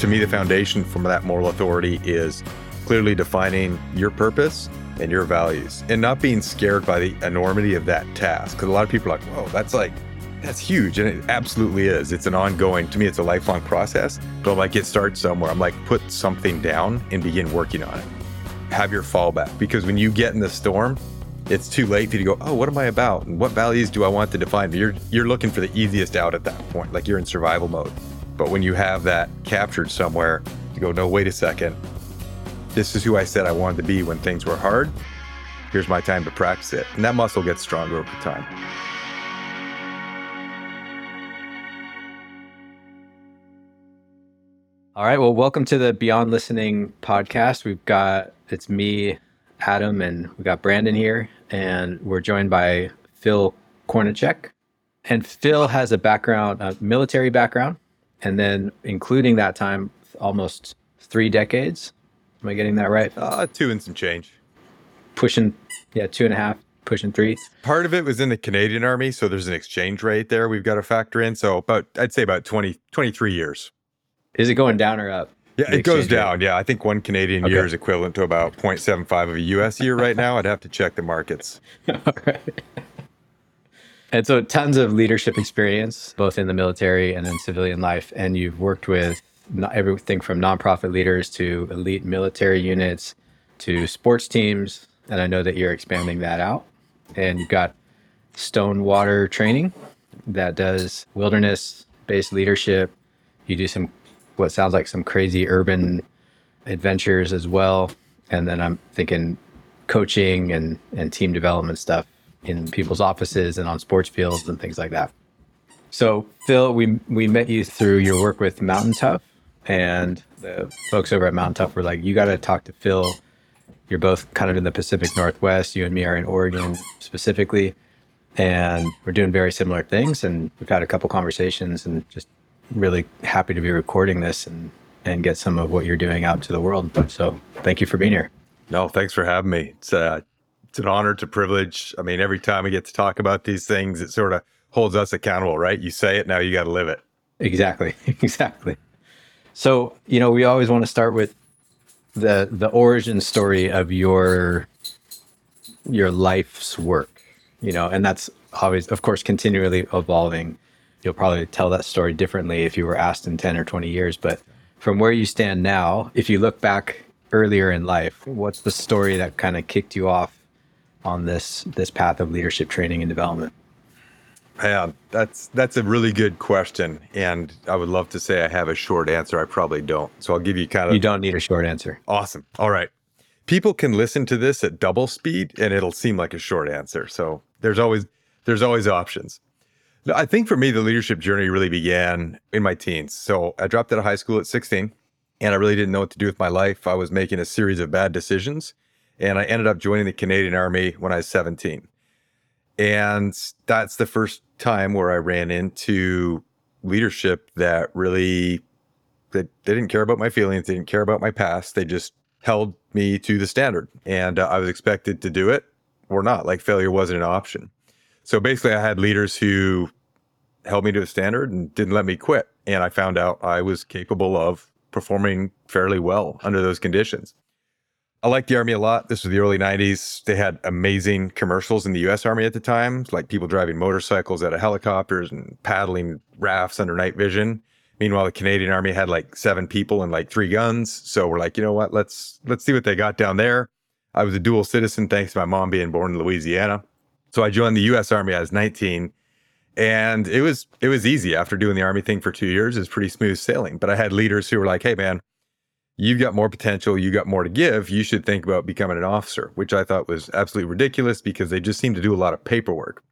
To me, the foundation from that moral authority is clearly defining your purpose and your values and not being scared by the enormity of that task. Because a lot of people are like, whoa, that's like, that's huge. And it absolutely is. It's an ongoing, to me, it's a lifelong process. But I'm like, it starts somewhere. I'm like, put something down and begin working on it. Have your fallback. Because when you get in the storm, it's too late for you to go, oh, what am I about? And what values do I want to define? You're you're looking for the easiest out at that point. Like you're in survival mode. But when you have that captured somewhere, you go, no, wait a second. This is who I said I wanted to be when things were hard. Here's my time to practice it. And that muscle gets stronger over time. All right. Well, welcome to the Beyond Listening podcast. We've got, it's me, Adam, and we got Brandon here, and we're joined by Phil Kornachuk. And Phil has a background, a military background, and then including that time, almost three decades. Am I getting that right? Uh, two and some change. Pushing, yeah, two and a half, pushing three. Part of it was in the Canadian Army, so there's an exchange rate there we've got to factor in. So about, I'd say about 20, 23 years. Is it going down or up? Yeah, it goes down. Rate? Yeah, I think one Canadian okay. year is equivalent to about 0.75 of a US year right now. I'd have to check the markets. Right. And so, tons of leadership experience, both in the military and in civilian life. And you've worked with everything from nonprofit leaders to elite military units to sports teams. And I know that you're expanding that out. And you've got Stonewater training that does wilderness based leadership. You do some, what sounds like some crazy urban adventures as well. And then I'm thinking coaching and, and team development stuff in people's offices and on sports fields and things like that. So, Phil, we we met you through your work with Mountain Tough, and the folks over at Mountain Tough were like, "You got to talk to Phil. You're both kind of in the Pacific Northwest. You and me are in Oregon specifically, and we're doing very similar things. And we've had a couple conversations, and just really happy to be recording this and and get some of what you're doing out to the world. So, thank you for being here. No, thanks for having me. It's uh, it's an honor, it's a privilege. I mean, every time we get to talk about these things, it sort of holds us accountable, right? You say it, now you got to live it. Exactly. exactly. So, you know, we always want to start with the the origin story of your your life's work, you know, and that's always of course continually evolving. You'll probably tell that story differently if you were asked in 10 or 20 years, but from where you stand now, if you look back earlier in life, what's the story that kind of kicked you off on this this path of leadership training and development? Yeah, that's that's a really good question, and I would love to say I have a short answer. I probably don't, so I'll give you kind of. You don't need a short answer. Awesome. All right, people can listen to this at double speed, and it'll seem like a short answer. So there's always there's always options. I think for me, the leadership journey really began in my teens. So I dropped out of high school at 16, and I really didn't know what to do with my life. I was making a series of bad decisions and I ended up joining the Canadian Army when I was 17. And that's the first time where I ran into leadership that really they, they didn't care about my feelings, they didn't care about my past. They just held me to the standard. And uh, I was expected to do it or not. Like failure wasn't an option. So basically I had leaders who held me to a standard and didn't let me quit. And I found out I was capable of performing fairly well under those conditions. I liked the Army a lot. This was the early 90s. They had amazing commercials in the US Army at the time, like people driving motorcycles out of helicopters and paddling rafts under night vision. Meanwhile, the Canadian Army had like seven people and like three guns. So we're like, you know what? Let's let's see what they got down there. I was a dual citizen thanks to my mom being born in Louisiana. So I joined the US Army I was 19 and it was it was easy after doing the army thing for 2 years. It's pretty smooth sailing, but I had leaders who were like, "Hey man, you've got more potential, you got more to give, you should think about becoming an officer, which I thought was absolutely ridiculous because they just seemed to do a lot of paperwork.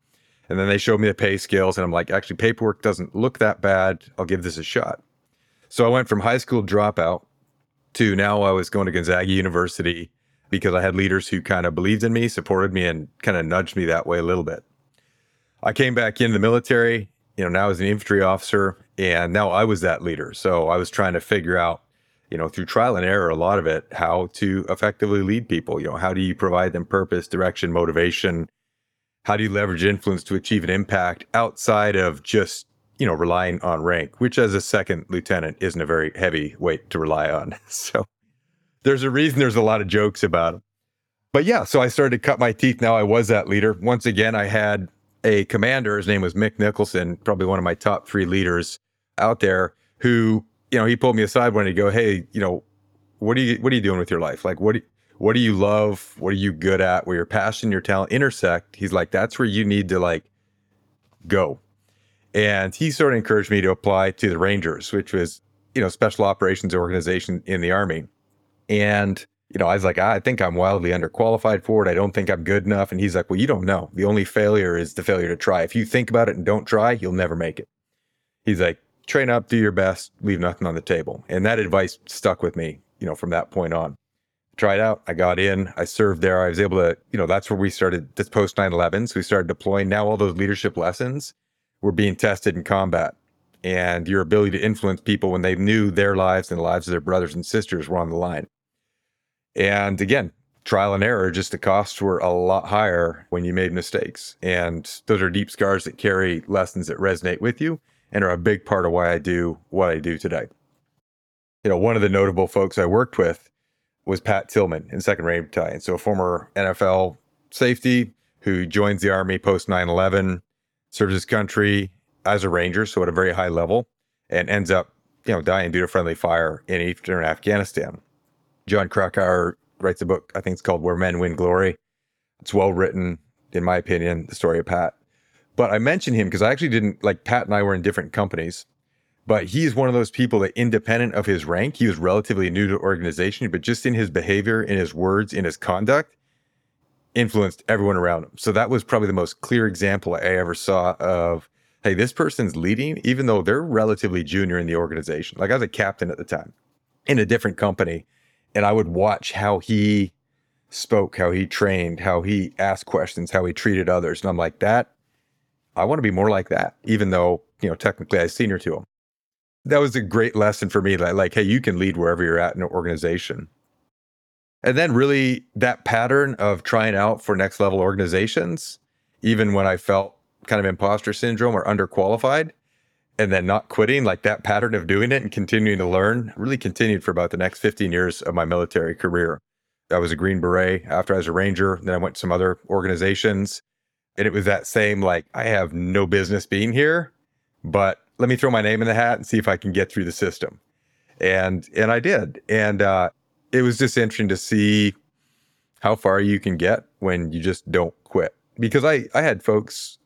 And then they showed me the pay scales, and I'm like, actually, paperwork doesn't look that bad. I'll give this a shot. So I went from high school dropout to now I was going to Gonzaga University because I had leaders who kind of believed in me, supported me, and kind of nudged me that way a little bit. I came back into the military, you know, now as an infantry officer, and now I was that leader. So I was trying to figure out you know, through trial and error, a lot of it, how to effectively lead people. You know, how do you provide them purpose, direction, motivation? How do you leverage influence to achieve an impact outside of just you know, relying on rank, which as a second lieutenant isn't a very heavy weight to rely on. So there's a reason there's a lot of jokes about it. But yeah, so I started to cut my teeth. Now I was that leader. Once again, I had a commander. His name was Mick Nicholson, probably one of my top three leaders out there, who, you know, he pulled me aside when he go, Hey, you know, what are you what are you doing with your life? Like what do, what do you love? What are you good at? Where your passion, your talent intersect? He's like, that's where you need to like go. And he sort of encouraged me to apply to the Rangers, which was, you know, special operations organization in the Army. And, you know, I was like, I think I'm wildly underqualified for it. I don't think I'm good enough. And he's like, Well, you don't know. The only failure is the failure to try. If you think about it and don't try, you'll never make it. He's like, train up, do your best, leave nothing on the table. And that advice stuck with me, you know, from that point on. Tried out, I got in, I served there. I was able to, you know, that's where we started this post 9 11. So we started deploying. Now all those leadership lessons were being tested in combat. And your ability to influence people when they knew their lives and the lives of their brothers and sisters were on the line. And again, trial and error, just the costs were a lot higher when you made mistakes. And those are deep scars that carry lessons that resonate with you and are a big part of why I do what I do today. You know, one of the notable folks I worked with was Pat Tillman in Second Ranger Battalion. So a former NFL safety who joins the Army post 9 11, serves his country as a Ranger, so at a very high level, and ends up, you know, dying due to friendly fire in Eastern Afghanistan. Jon Krakauer writes a book, I think it's called Where Men Win Glory. It's well written, in my opinion, the story of Pat. But I mentioned him because I actually didn't like Pat and I were in different companies. But he's one of those people that, independent of his rank, he was relatively new to organization, but just in his behavior, in his words, in his conduct, influenced everyone around him. So that was probably the most clear example I ever saw of, hey, this person's leading, even though they're relatively junior in the organization. Like I was a captain at the time in a different company, and I would watch how he spoke, how he trained, how he asked questions, how he treated others. And I'm like, that, I want to be more like that, even though, you know, technically I was senior to him. That was a great lesson for me. Like, hey, you can lead wherever you're at in an organization. And then really that pattern of trying out for next level organizations, even when I felt kind of imposter syndrome or underqualified, and then not quitting, like that pattern of doing it and continuing to learn really continued for about the next 15 years of my military career. I was a Green Beret after I was a Ranger. Then I went to some other organizations. And it was that same, like, I have no business being here, but let me throw my name in the hat and see if I can get through the system. And and I did. And uh, it was just interesting to see how far you can get when you just don't quit. Because I, I had folks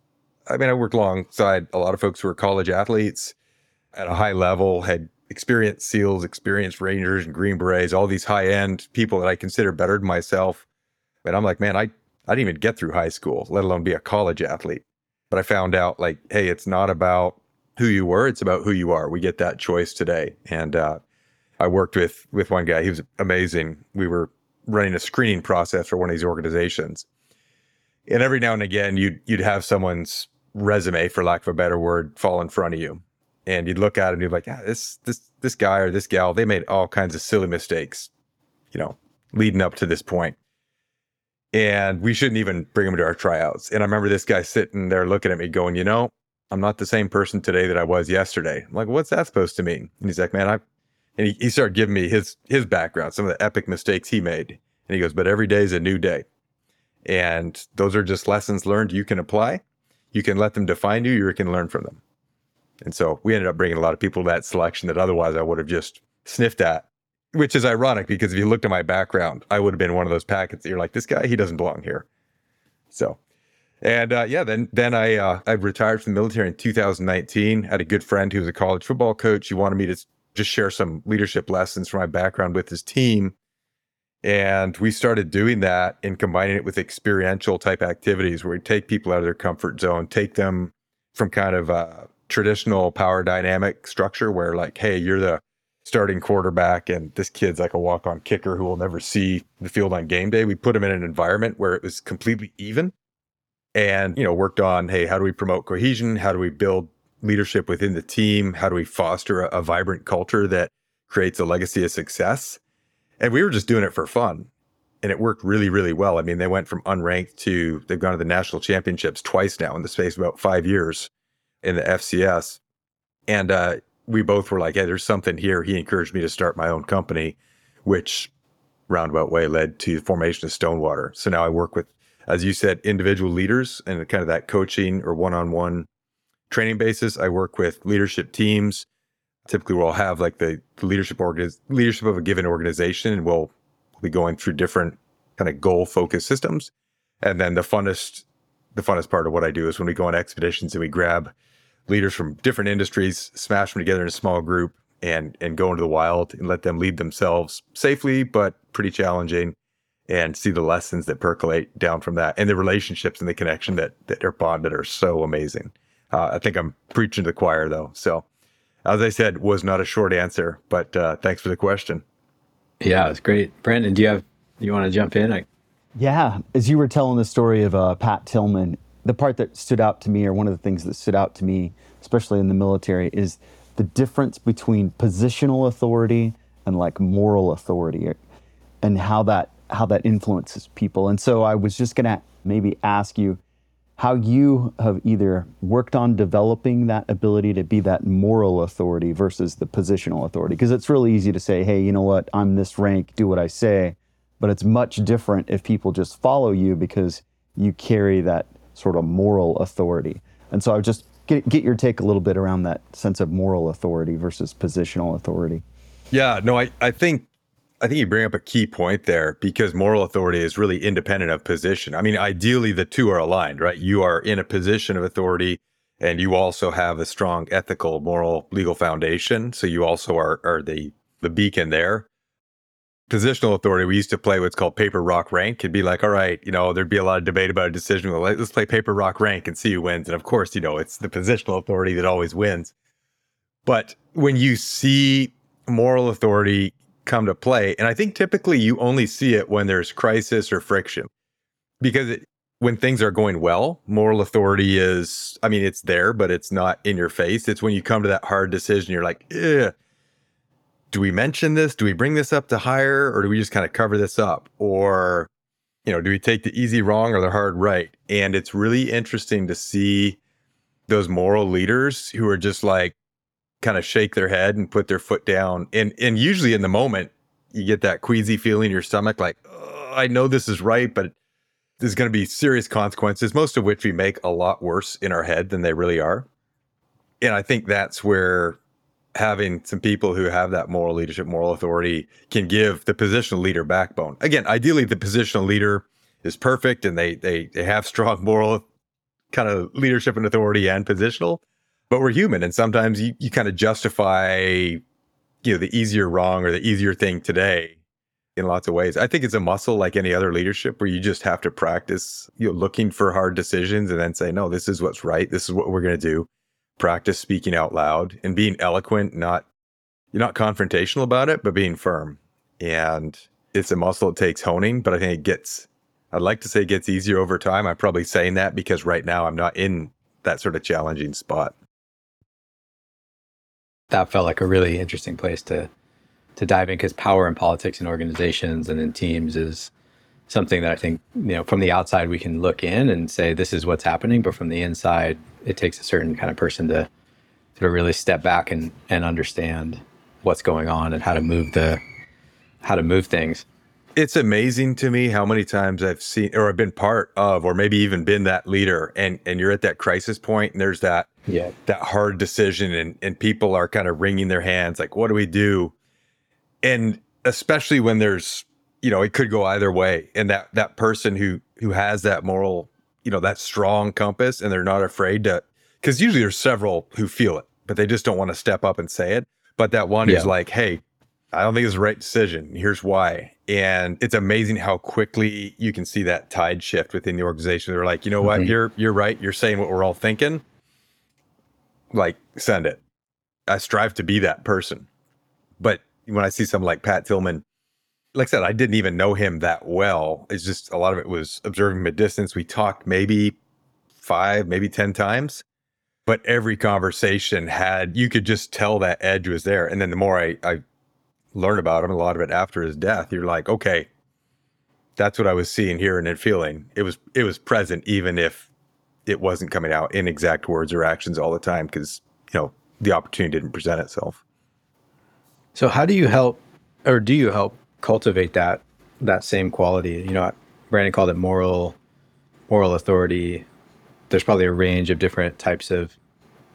I mean, I worked alongside a lot of folks who were college athletes at a high level, had experienced SEALs, experienced Rangers and Green Berets, all these high end people that I consider better than myself. But I'm like, man, I, I didn't even get through high school, let alone be a college athlete. But I found out like, hey, it's not about who you were, it's about who you are. We get that choice today. And uh, I worked with with one guy, he was amazing. We were running a screening process for one of these organizations. And every now and again you'd you'd have someone's resume, for lack of a better word, fall in front of you. And you'd look at it and you'd be like, yeah, this this this guy or this gal, they made all kinds of silly mistakes, you know, leading up to this point. And we shouldn't even bring them to our tryouts. And I remember this guy sitting there looking at me going, you know, I'm not the same person today that I was yesterday. I'm like, what's that supposed to mean? And he's like, man, I and he, he started giving me his his background, some of the epic mistakes he made. And he goes, but every day is a new day. And those are just lessons learned you can apply you can let them define you, you can learn from them. And so we ended up bringing a lot of people to that selection that otherwise I would have just sniffed at, which is ironic because if you looked at my background, I would have been one of those packets that you're like, this guy, he doesn't belong here. So, and uh, yeah, then then I uh, I retired from the military in 2019. I had a good friend who was a college football coach. He wanted me to just share some leadership lessons from my background with his team. And we started doing that and combining it with experiential type activities where we take people out of their comfort zone, take them from kind of a traditional power dynamic structure where, like, hey, you're the starting quarterback and this kid's like a walk on kicker who will never see the field on game day. We put him in an environment where it was completely even and, you know, worked on, hey, how do we promote cohesion? How do we build leadership within the team? How do we foster a, a vibrant culture that creates a legacy of success? And we were just doing it for fun. And it worked really, really well. I mean, they went from unranked to they've gone to the national championships twice now in the space of about five years in the FCS. And uh, we both were like, hey, there's something here. He encouraged me to start my own company, which roundabout way led to the formation of Stonewater. So now I work with, as you said, individual leaders and kind of that coaching or one on one training basis. I work with leadership teams. Typically, we'll have like the, leadership leadership of a given organization, and we'll be going through different kind of goal focused systems. And then the funnest, the funnest part of what I do is when we go on expeditions and we grab leaders from different industries, smash them together in a small group, and and go into the wild and let them lead themselves safely, but pretty challenging, and see the lessons that percolate down from that, and the relationships and the connection that that are bonded are so amazing. Uh, I think I'm preaching to the choir though. So, as I said, was not a short answer, but uh, thanks for the question. Yeah, it's great, Brandon. Do you have you want to jump in? I- yeah, as you were telling the story of uh, Pat Tillman, the part that stood out to me, or one of the things that stood out to me, especially in the military, is the difference between positional authority and like moral authority, and how that how that influences people. And so I was just gonna maybe ask you how you have either worked on developing that ability to be that moral authority versus the positional authority, because it's really easy to say, hey, you know what, I'm this rank, do what I say, but it's much different if people just follow you because you carry that sort of moral authority. And so I would just get, get your take a little bit around that sense of moral authority versus positional authority. Yeah, no, I, I think I think you bring up a key point there because moral authority is really independent of position. I mean, ideally the two are aligned, right? You are in a position of authority and you also have a strong ethical, moral, legal foundation. So you also are are the the beacon there positional authority, we used to play what's called paper rock rank. It'd be like, all right, you know, there'd be a lot of debate about a decision. Well, let's play paper rock rank and see who wins. And of course, you know, it's the positional authority that always wins. But when you see moral authority come to play, and I think typically you only see it when there's crisis or friction, because it, when things are going well, moral authority is, I mean, it's there, but it's not in your face. It's when you come to that hard decision, you're like, eh do we mention this? Do we bring this up to higher or do we just kind of cover this up? Or, you know, do we take the easy wrong or the hard right? And it's really interesting to see those moral leaders who are just like kind of shake their head and put their foot down. And and usually in the moment, you get that queasy feeling in your stomach, like, oh, I know this is right, but there's going to be serious consequences, most of which we make a lot worse in our head than they really are. And I think that's where having some people who have that moral leadership, moral authority can give the positional leader backbone. Again, ideally the positional leader is perfect and they they they have strong moral kind of leadership and authority and positional, but we're human and sometimes you, you kind of justify you know the easier wrong or the easier thing today in lots of ways. I think it's a muscle like any other leadership where you just have to practice you know looking for hard decisions and then say no, this is what's right. This is what we're going to do practice speaking out loud and being eloquent, not you're not confrontational about it, but being firm. And it's a muscle it takes honing, but I think it gets I'd like to say it gets easier over time. I'm probably saying that because right now I'm not in that sort of challenging spot. That felt like a really interesting place to to dive in because power in politics and organizations and in teams is something that I think, you know, from the outside we can look in and say this is what's happening, but from the inside it takes a certain kind of person to sort of really step back and, and understand what's going on and how to move the how to move things. It's amazing to me how many times I've seen or I've been part of or maybe even been that leader and and you're at that crisis point and there's that yeah that hard decision and and people are kind of wringing their hands like what do we do? And especially when there's you know, it could go either way. And that that person who who has that moral, you know, that strong compass and they're not afraid to because usually there's several who feel it, but they just don't want to step up and say it. But that one yeah. like, hey, I don't think it's the right decision. Here's why. And it's amazing how quickly you can see that tide shift within the organization. They're like, you know what, mm-hmm. you're you're right. You're saying what we're all thinking. Like, send it. I strive to be that person. But when I see someone like Pat Tillman like I said, I didn't even know him that well. It's just a lot of it was observing him at distance. We talked maybe five, maybe 10 times, but every conversation had, you could just tell that edge was there. And then the more I, I learned about him, a lot of it after his death, you're like, okay, that's what I was seeing, hearing, and feeling. It was, it was present, even if it wasn't coming out in exact words or actions all the time. Cause, you know, the opportunity didn't present itself. So how do you help or do you help cultivate that that same quality? You know, Brandon called it moral moral authority. There's probably a range of different types of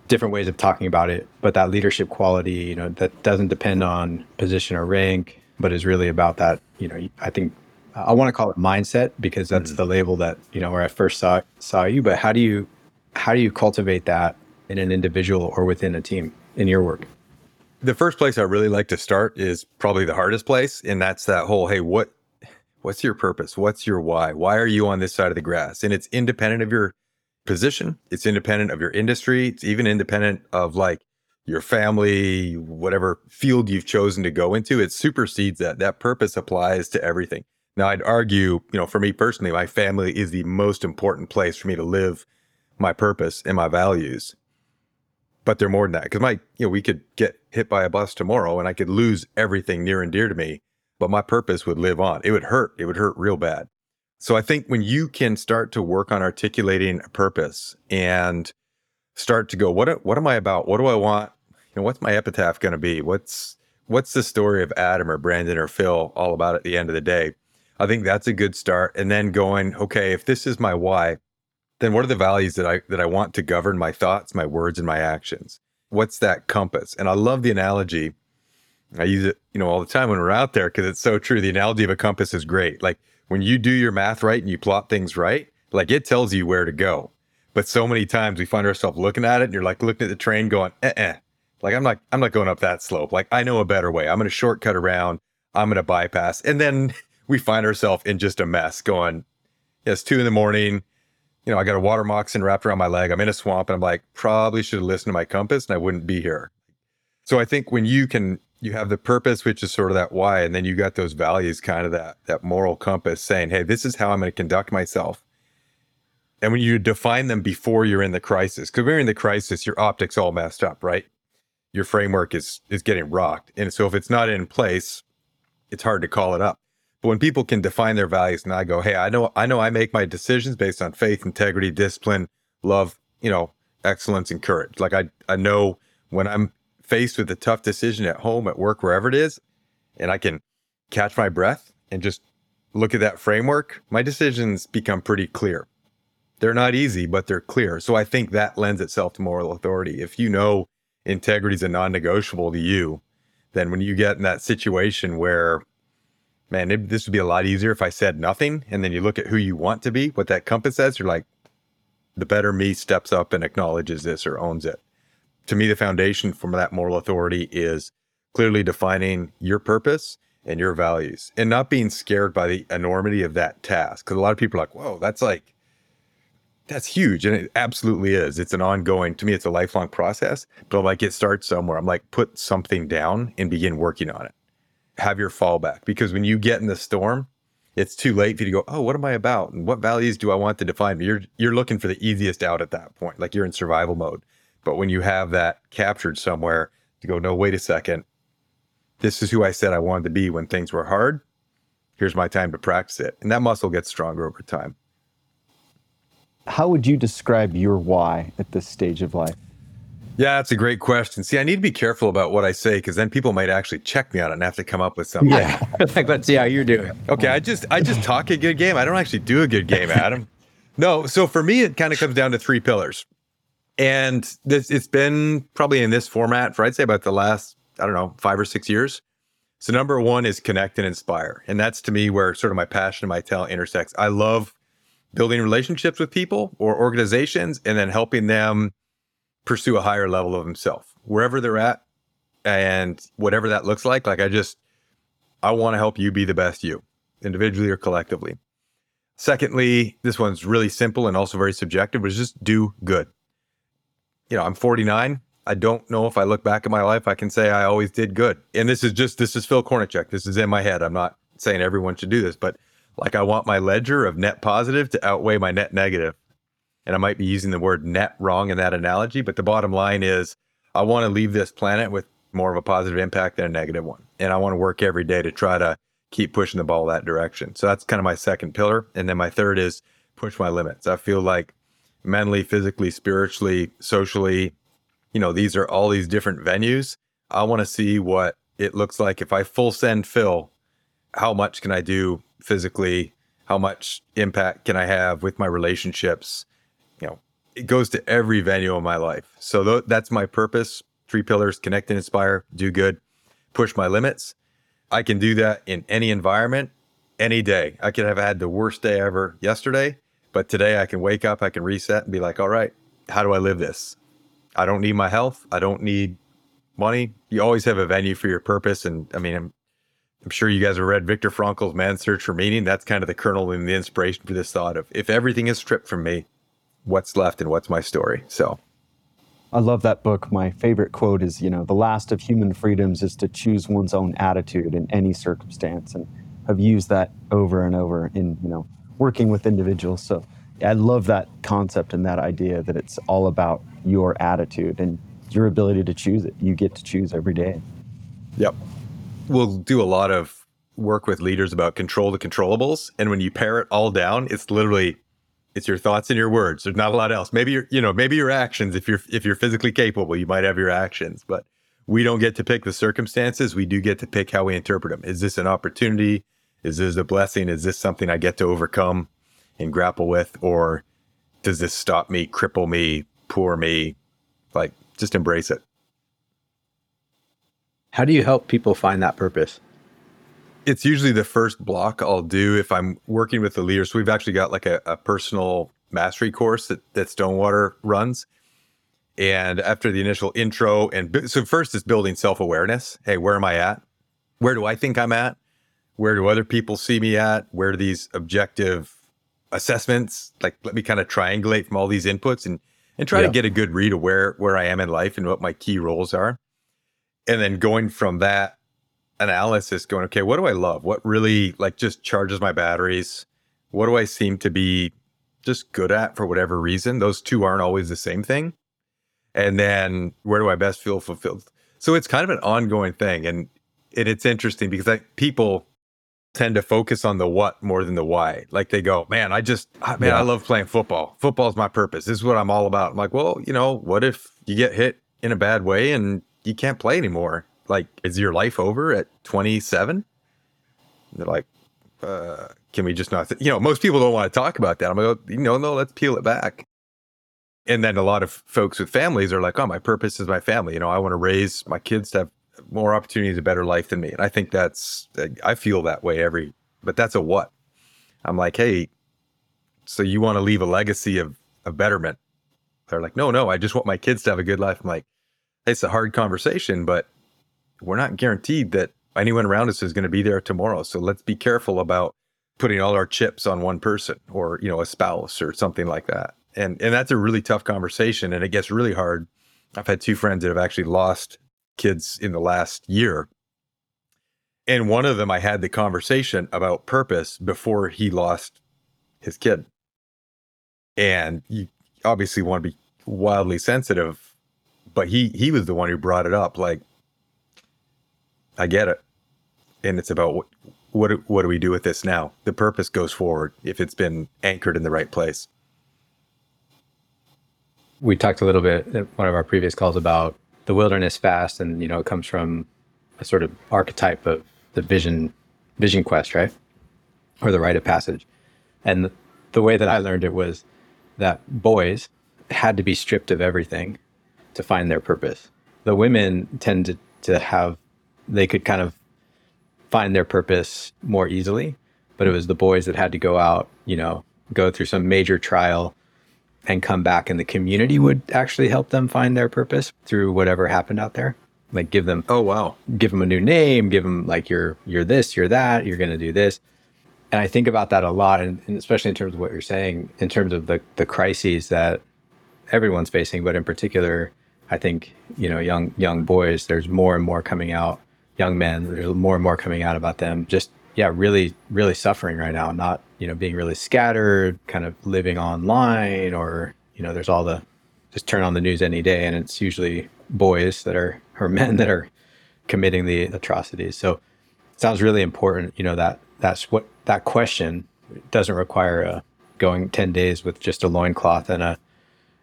different ways of talking about it, but that leadership quality, you know, that doesn't depend on position or rank, but is really about that, you know, I think I want to call it mindset because that's mm the label that, you know, where I first saw saw you, but how do you how do you cultivate that in an individual or within a team in your work? The first place I really like to start is probably the hardest place, and that's that whole hey, what what's your purpose? What's your why? Why are you on this side of the grass? And it's independent of your position, it's independent of your industry, it's even independent of like your family, whatever field you've chosen to go into, it supersedes that. That purpose applies to everything. Now, I'd argue, you know, for me personally, my family is the most important place for me to live my purpose and my values. But they're more than that because my you know we could get hit by a bus tomorrow and i could lose everything near and dear to me but my purpose would live on. It would hurt. It would hurt real bad so i think when you can start to work on articulating a purpose and start to go what what am i about what do i want you know what's my epitaph going to be what's what's the story of adam or brandon or phil all about at the end of the day i think that's a good start and then going okay if this is my why then what are the values that I that I want to govern my thoughts, my words, and my actions? What's that compass? And I love the analogy. I use it, you know, all the time when we're out there because it's so true. The analogy of a compass is great. Like when you do your math right and you plot things right, like it tells you where to go. But so many times we find ourselves looking at it and you're like looking at the train going, eh, eh. Like I'm not, I'm not going up that slope. Like I know a better way. I'm going to shortcut around. I'm going to bypass. And then we find ourselves in just a mess going, yeah, it's two in the morning you know, I got a water moccasin wrapped around my leg. I'm in a swamp and I'm like, probably should have listened to my compass and I wouldn't be here. So I think when you can, you have the purpose, which is sort of that why, and then you got those values, kind of that, that moral compass saying, hey, this is how I'm going to conduct myself. And when you define them before you're in the crisis, because when you're in the crisis, your optics all messed up, right? Your framework is is getting rocked. And so if it's not in place, it's hard to call it up. But when people can define their values and I go, hey, I know I know I make my decisions based on faith, integrity, discipline, love, you know, excellence and courage. Like I I know when I'm faced with a tough decision at home, at work, wherever it is, and I can catch my breath and just look at that framework, my decisions become pretty clear. They're not easy, but they're clear. So I think that lends itself to moral authority. If you know integrity is a non negotiable to you, then when you get in that situation where man, it, this would be a lot easier if I said nothing. And then you look at who you want to be, what that compass says, you're like, the better me steps up and acknowledges this or owns it. To me, the foundation for that moral authority is clearly defining your purpose and your values and not being scared by the enormity of that task. Because a lot of people are like, whoa, that's like, that's huge. And it absolutely is. It's an ongoing, to me, it's a lifelong process. But I'm like, it starts somewhere. I'm like, put something down and begin working on it have your fallback because when you get in the storm, it's too late for you to go, oh, what am I about? And what values do I want to define? You're you're looking for the easiest out at that point. Like you're in survival mode. But when you have that captured somewhere, to go, no, wait a second. This is who I said I wanted to be when things were hard. Here's my time to practice it. And that muscle gets stronger over time. How would you describe your why at this stage of life? Yeah, that's a great question. See, I need to be careful about what I say because then people might actually check me on it and have to come up with something. Yeah, like let's see how you're doing. Okay, I just I just talk a good game. I don't actually do a good game, Adam. no, so for me, it kind of comes down to three pillars, and this it's been probably in this format for I'd say about the last I don't know five or six years. So number one is connect and inspire, and that's to me where sort of my passion and my talent intersects. I love building relationships with people or organizations, and then helping them pursue a higher level of themselves wherever they're at and whatever that looks like like i just i want to help you be the best you individually or collectively secondly this one's really simple and also very subjective but just do good you know i'm 49 i don't know if i look back at my life i can say i always did good and this is just this is phil Kornachuk this is in my head i'm not saying everyone should do this but like i want my ledger of net positive to outweigh my net negative and I might be using the word net wrong in that analogy, but the bottom line is I want to leave this planet with more of a positive impact than a negative one. And I want to work every day to try to keep pushing the ball that direction. So that's kind of my second pillar. And then my third is push my limits. I feel like mentally, physically, spiritually, socially, you know, these are all these different venues. I want to see what it looks like if I full send Phil. How much can I do physically? How much impact can I have with my relationships? You know, it goes to every venue of my life. So th- that's my purpose. Three pillars: connect and inspire, do good, push my limits. I can do that in any environment, any day. I could have had the worst day ever yesterday, but today I can wake up, I can reset and be like, all right, how do I live this? I don't need my health. I don't need money. You always have a venue for your purpose. And I mean, I'm, I'm sure you guys have read Viktor Frankl's Man's Search for Meaning. That's kind of the kernel and the inspiration for this thought of if everything is stripped from me, what's left and what's my story? So I love that book. My favorite quote is, you know, the last of human freedoms is to choose one's own attitude in any circumstance. And I've used that over and over in, you know, working with individuals. So I love that concept and that idea that it's all about your attitude and your ability to choose it. You get to choose every day. Yep. We'll do a lot of work with leaders about control the controllables. And when you pare it all down, it's literally it's your thoughts and your words. There's not a lot else. Maybe your, you know, maybe your actions. If you're if you're physically capable, you might have your actions, but we don't get to pick the circumstances. We do get to pick how we interpret them. Is this an opportunity? Is this a blessing? Is this something I get to overcome and grapple with? Or does this stop me, cripple me, poor me? Like, just embrace it. How do you help people find that purpose? It's usually the first block I'll do if I'm working with the leaders. So we've actually got like a, a personal mastery course that, that Stonewater runs. And after the initial intro, and so first is building self awareness. Hey, where am I at? Where do I think I'm at? Where do other people see me at? Where do these objective assessments like let me kind of triangulate from all these inputs and and try yeah. to get a good read of where where I am in life and what my key roles are. And then going from that analysis going okay, what do I love? What really like just charges my batteries? What do I seem to be just good at for whatever reason? Those two aren't always the same thing. And then where do I best feel fulfilled? So it's kind of an ongoing thing and and it's interesting because like people tend to focus on the what more than the why. Like they go, man, I just, man, yeah. I love playing football. Football is my purpose. This is what I'm all about. I'm like, well, you know, what if you get hit in a bad way and you can't play anymore? Like, is your life over at 27? They're like, uh, can we just not, th-? you know, most people don't want to talk about that. I'm like, you know, no, let's peel it back. And then a lot of folks with families are like, oh, my purpose is my family. You know, I want to raise my kids to have more opportunities, a better life than me. And I think that's, I feel that way every, but that's a what? I'm like, hey, so you want to leave a legacy of, of betterment? They're like, no, no, I just want my kids to have a good life. I'm like, it's a hard conversation, but we're not guaranteed that anyone around us is going to be there tomorrow. So let's be careful about putting all our chips on one person or, you know, a spouse or something like that. And and that's a really tough conversation and it gets really hard. I've had two friends that have actually lost kids in the last year. And one of them, I had the conversation about purpose before he lost his kid. And you obviously want to be wildly sensitive, but he he was the one who brought it up. Like, I get it, and it's about what what what do we do with this now? The purpose goes forward if it's been anchored in the right place. We talked a little bit in one of our previous calls about the wilderness fast, and you know, it comes from a sort of archetype of the vision vision quest, right, or the rite of passage. And the, the way that I learned it was that boys had to be stripped of everything to find their purpose. The women tend to, to have they could kind of find their purpose more easily, but it was the boys that had to go out, you know, go through some major trial and come back and the community would actually help them find their purpose through whatever happened out there. Like give them oh wow. give them a new name give them like you're you're this you're that you're going to do this. And i think about that a lot and, and, especially in terms of what you're saying in terms of the the crises that everyone's facing but in particular i think you know young young boys there's more and more coming out young men there's more and more coming out about them just yeah really really suffering right now not you know, being really scattered, kind of living online, or, you know, there's all the just turn on the news any day and it's usually boys that are, or men that are committing the atrocities. So it sounds really important, you know, that that's what that question doesn't require a, going 10 days with just a loincloth and a,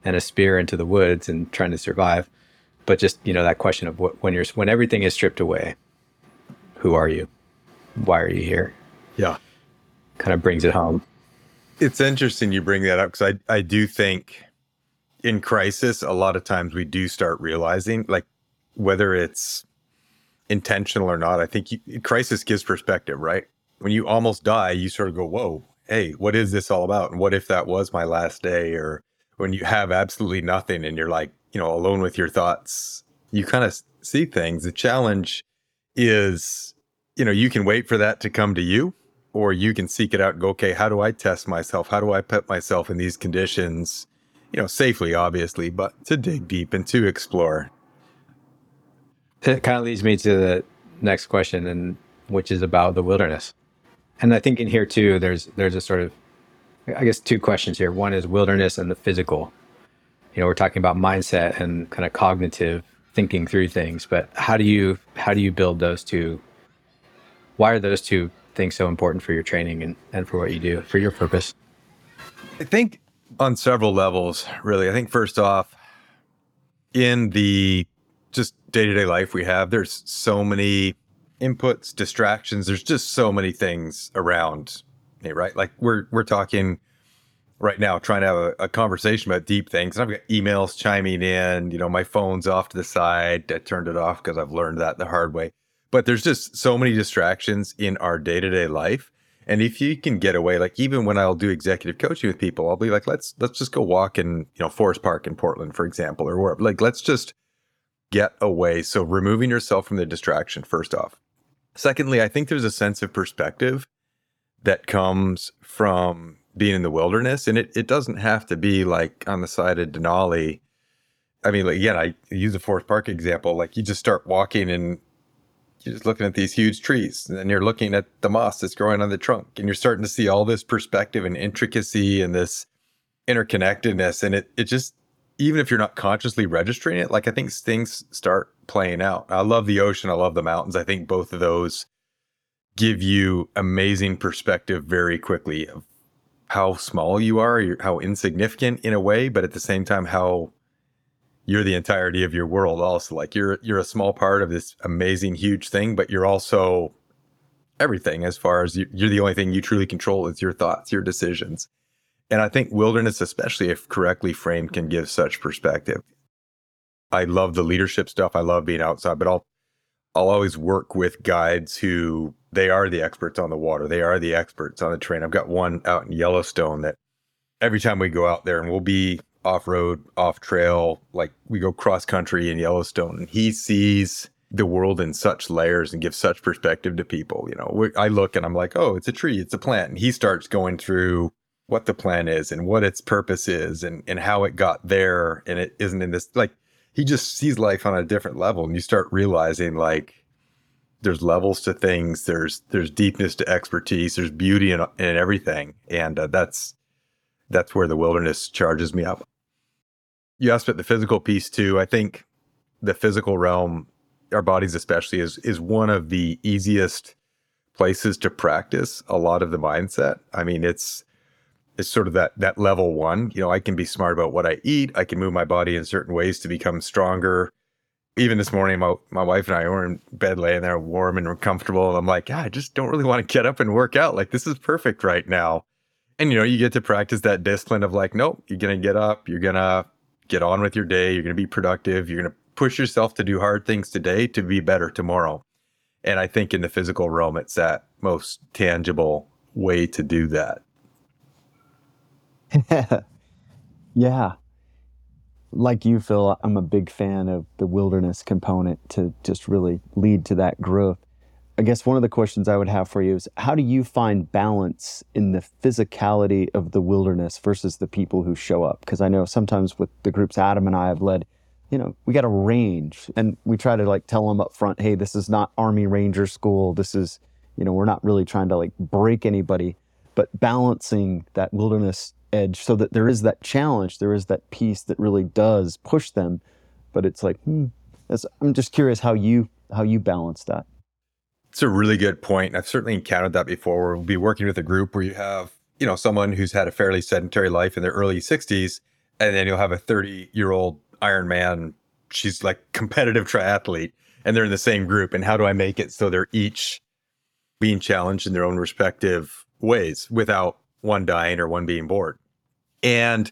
and a spear into the woods and trying to survive. but just you know that question of what, when you're when everything is stripped away, who are you? Why are you here? Yeah. Kind of brings it home. It's interesting you bring that up because I, I do think in crisis, a lot of times we do start realizing, like, whether it's intentional or not, I think you, crisis gives perspective, right? When you almost die, you sort of go, whoa, hey, what is this all about? And what if that was my last day? Or when you have absolutely nothing and you're like, you know, alone with your thoughts, you kind of see things. The challenge is, you know, you can wait for that to come to you, or you can seek it out and go, okay, how do I test myself? How do I put myself in these conditions? You know, safely, obviously, but to dig deep and to explore. It kind of leads me to the next question, and which is about the wilderness. And I think in here too, there's there's a sort of, I guess, two questions here. One is wilderness and the physical. You know, we're talking about mindset and kind of cognitive thinking through things, but how do you how do you build those two? Why are those two things so important for your training and, and for what you do for your purpose? I think on several levels, really. I think first off, in the just day to day life we have, there's so many inputs, distractions. There's just so many things around me, right? Like we're we're talking right now, trying to have a, a conversation about deep things. And I've got emails chiming in. You know, my phone's off to the side. I turned it off because I've learned that the hard way. But there's just so many distractions in our day to day life. And if you can get away, like even when I'll do executive coaching with people, I'll be like, let's let's just go walk in, you know, Forest Park in Portland, for example, or where like let's just get away. So removing yourself from the distraction, first off. Secondly, I think there's a sense of perspective that comes from being in the wilderness. And it, it doesn't have to be like on the side of Denali. I mean, like, again, I use the Forest Park example. Like you just start walking and you're just looking at these huge trees and you're looking at the moss that's growing on the trunk and you're starting to see all this perspective and intricacy and this interconnectedness. And it, it just, even if you're not consciously registering it, like I think things start playing out. I love the ocean. I love the mountains. I think both of those give you amazing perspective very quickly of how small you are, how insignificant in a way, but at the same time, how you're the entirety of your world also. Like you're you're a small part of this amazing, huge thing, but you're also everything as far as you, you're the only thing you truly control is your thoughts, your decisions. And I think wilderness, especially if correctly framed, can give such perspective. I love the leadership stuff. I love being outside, but I'll I'll always work with guides who they are the experts on the water. They are the experts on the terrain. I've got one out in Yellowstone that every time we go out there and we'll be off road, off trail, like we go cross country in Yellowstone, and he sees the world in such layers and gives such perspective to people. You know, I look and I'm like, oh, it's a tree, it's a plant. And he starts going through what the plant is and what its purpose is and, and how it got there. And it isn't in this, like, he just sees life on a different level. And you start realizing, like, there's levels to things, there's there's deepness to expertise, there's beauty in, in everything. And uh, that's, that's where the wilderness charges me up. You asked about the physical piece too. I think the physical realm, our bodies especially, is is one of the easiest places to practice a lot of the mindset. I mean, it's is sort of that that level one. You know, I can be smart about what I eat. I can move my body in certain ways to become stronger. Even this morning, my my wife and I were in bed laying there warm and comfortable. And I'm like, yeah, I just don't really want to get up and work out. Like this is perfect right now. And you know, you get to practice that discipline of like, nope, you're gonna get up, you're gonna get on with your day, you're gonna be productive, you're gonna push yourself to do hard things today to be better tomorrow. And I think in the physical realm, it's that most tangible way to do that. yeah. Like you, Phil, I'm a big fan of the wilderness component to just really lead to that growth. I guess one of the questions I would have for you is how do you find balance in the physicality of the wilderness versus the people who show up? Because I know sometimes with the groups Adam and I have led, you know, we got a range and we try to like tell them up front, hey, this is not Army Ranger school. This is, you know, we're not really trying to like break anybody, but balancing that wilderness edge so that there is that challenge, there is that piece that really does push them. But it's like, hmm, I'm just curious how you how you balance that. It's a really good point. I've certainly encountered that before where we'll be working with a group where you have, you know, someone who's had a fairly sedentary life in their early 60s, and then you'll have a 30 year old Ironman she's like competitive triathlete and they're in the same group. And how do I make it so they're each being challenged in their own respective ways without one dying or one being bored? And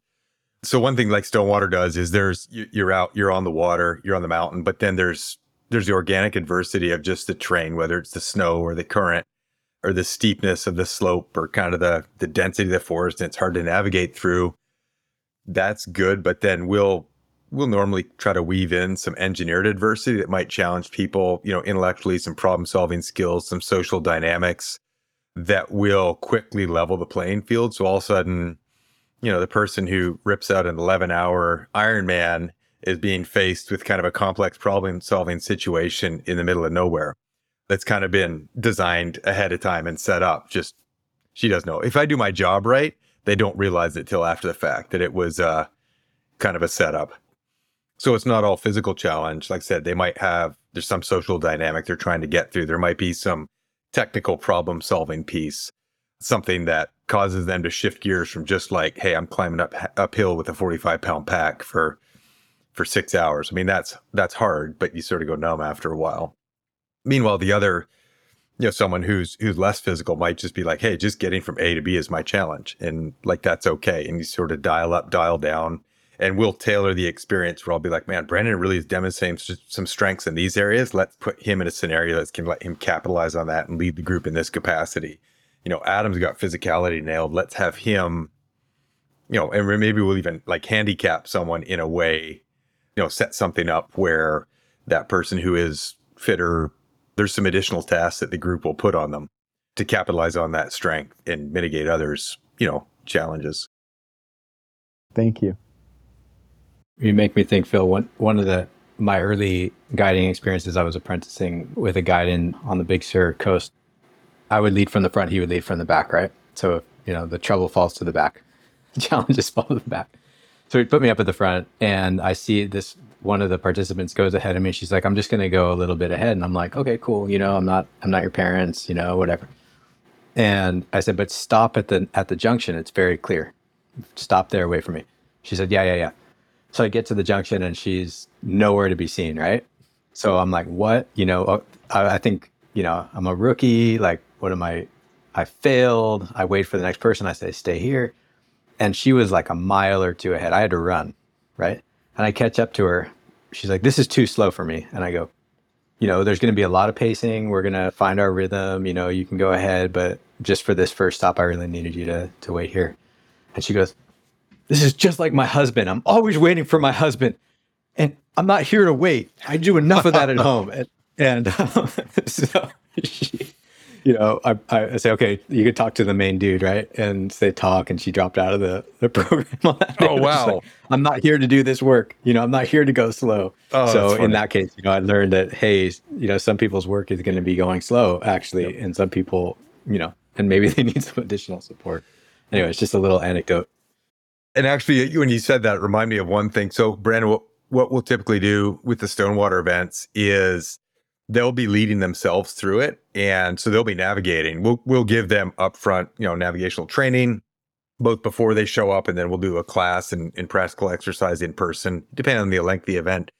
so one thing like Stonewater does is there's you're out, you're on the water, you're on the mountain, but then there's there's the organic adversity of just the terrain, whether it's the snow or the current or the steepness of the slope or kind of the the density of the forest and it's hard to navigate through. That's good but then we'll we'll normally try to weave in some engineered adversity that might challenge people you know intellectually some problem solving skills some social dynamics that will quickly level the playing field. So all of a sudden you know the person who rips out an 11 hour ironman is being faced with kind of a complex problem solving situation in the middle of nowhere that's kind of been designed ahead of time and set up. Just she doesn't know. If I do my job right, they don't realize it till after the fact that it was uh, kind of a setup. So it's not all physical challenge. Like I said, they might have there's some social dynamic they're trying to get through. There might be some technical problem solving piece, something that causes them to shift gears from just like, hey, I'm climbing up uphill with a 45 pound pack for for six hours. I mean, that's that's hard, but you sort of go numb after a while. Meanwhile, the other, you know, someone who's who's less physical might just be like, hey, just getting from A to B is my challenge. And like that's okay. And you sort of dial up, dial down. And we'll tailor the experience where I'll be like, man, Brandon really is demonstrating some strengths in these areas. Let's put him in a scenario that's can let him capitalize on that and lead the group in this capacity. You know, Adam's got physicality nailed. Let's have him, you know, and maybe we'll even like handicap someone in a way, you know, set something up where that person who is fitter, there's some additional tasks that the group will put on them to capitalize on that strength and mitigate others, you know, challenges. Thank you. You make me think, Phil. One one of the my early guiding experiences, I was apprenticing with a guide in on the Big Sur coast. I would lead from the front, he would lead from the back, right? So if, you know the trouble falls to the back, The challenges fall to the back. So he put me up at the front, and I see this one of the participants goes ahead of me. She's like, I'm just going to go a little bit ahead. And I'm like, okay, cool. You know, I'm not, I'm not your parents, you know, whatever. And I said, but stop at the, at the junction. It's very clear. Stop there away from me. She said, yeah, yeah, yeah. So I get to the junction and she's nowhere to be seen. Right. So I'm like, what, you know, uh, I, I think, you know, I'm a rookie. Like, what am I? I failed. I wait for the next person. I say, stay here. And she was like a mile or two ahead. I had to run. Right and I catch up to her. She's like, "This is too slow for me." And I go, "You know, there's going to be a lot of pacing. We're going to find our rhythm. You know, you can go ahead, but just for this first stop, I really needed you to to wait here." And she goes, "This is just like my husband. I'm always waiting for my husband, and I'm not here to wait. I do enough of that at home." And, and um, so she, you know, I, I say, okay, you could talk to the main dude, right? And they talk, and she dropped out of the, the program. oh, wow. Like, I'm not here to do this work. You know, I'm not here to go slow. Oh, so in that case, you know, I learned that, hey, you know, some people's work is going to be going slow, actually. Yep. And some people, you know, and maybe they need some additional support. Anyway, it's just a little anecdote. And actually, when you said that, remind me of one thing. So, Brandon, what, what we'll typically do with the Stonewater events is they'll be leading themselves through it and so they'll be navigating. We'll we'll give them upfront you know navigational training both before they show up and then we'll do a class and, and practical exercise in person depending on the length of the event.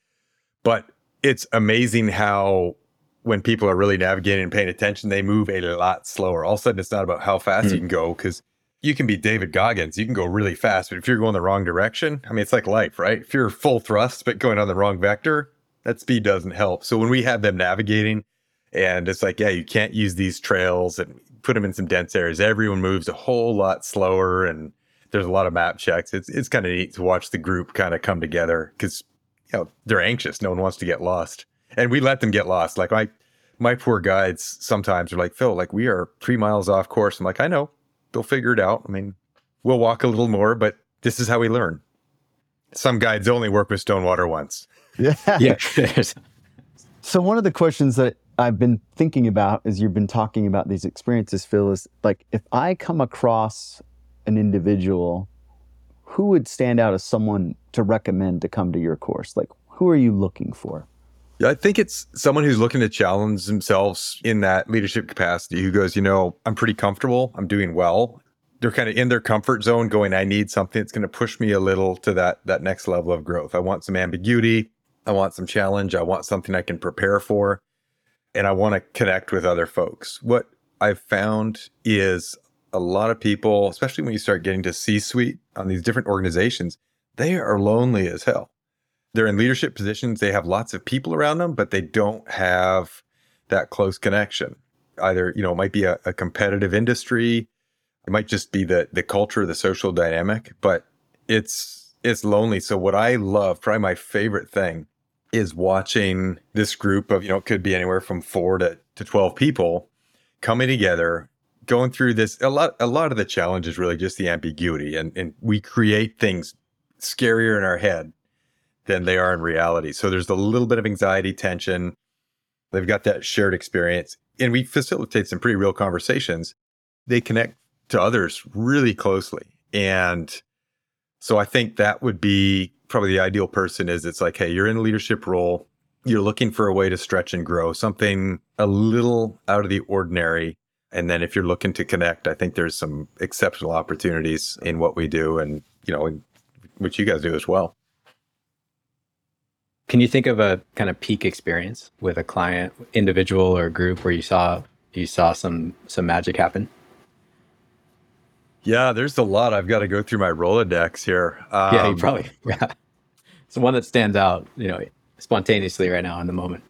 But it's amazing how when people are really navigating and paying attention they move a lot slower. All of a sudden it's not about how fast mm. you can go because you can be david goggins. You can go really fast but if you're going the wrong direction i mean it's like life right? If you're full thrust but going on the wrong vector that speed doesn't help. So when we have them navigating and it's like, yeah, you can't use these trails and put them in some dense areas, everyone moves a whole lot slower and there's a lot of map checks. It's it's kind of neat to watch the group kind of come together because you know they're anxious. No one wants to get lost, and we let them get lost. Like my my poor guides sometimes are like, Phil, like we are three miles off course. I'm like, I know, they'll figure it out. I mean, we'll walk a little more, but this is how we learn. Some guides only work with Stonewater once. Yeah. Yeah. so one of the questions that I've been thinking about as you've been talking about these experiences, Phil, is like if I come across an individual, who would stand out as someone to recommend to come to your course? Like who are you looking for? Yeah, I think it's someone who's looking to challenge themselves in that leadership capacity who goes, you know, I'm pretty comfortable, I'm doing well. They're kind of in their comfort zone going, I need something that's going to push me a little to that that next level of growth. I want some ambiguity. I want some challenge. I want something I can prepare for. And I want to connect with other folks. What I've found is a lot of people, especially when you start getting to C suite on these different organizations, they are lonely as hell. They're in leadership positions. They have lots of people around them, but they don't have that close connection. Either, you know, it might be a, a competitive industry. It might just be the the culture, the social dynamic, but it's it's lonely. So what I love, probably my favorite thing, is watching this group of, you know, it could be anywhere from four to, to 12 people coming together, going through this. A lot a lot of the challenge is really just the ambiguity. And and we create things scarier in our head than they are in reality. So there's a little bit of anxiety, tension. They've got that shared experience. And we facilitate some pretty real conversations. They connect to others really closely. And so I think that would be probably the ideal person is it's like, hey, you're in a leadership role. You're looking for a way to stretch and grow, something a little out of the ordinary. And then if you're looking to connect, I think there's some exceptional opportunities in what we do and, you know, which you guys do as well. Can you think of a kind of peak experience with a client, individual or group where you saw you saw some some magic happen? Yeah, there's a lot. I've got to go through my Rolodex here. Um, yeah, you probably. Yeah, it's the one that stands out, you know, spontaneously right now in the moment.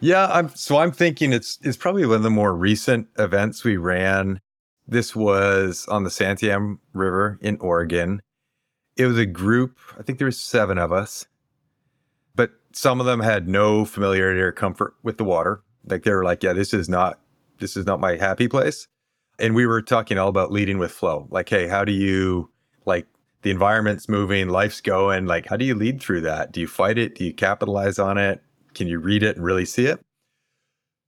Yeah, I'm. So I'm thinking it's it's probably one of the more recent events we ran. This was on the Santiam River in Oregon. It was a group. I think there was seven of us, but some of them had no familiarity or comfort with the water. Like they were like, "Yeah, this is not this is not my happy place." And we were talking all about leading with flow. Like, hey, how do you like the environment's moving, life's going, like how do you lead through that? Do you fight it? Do you capitalize on it? Can you read it and really see it?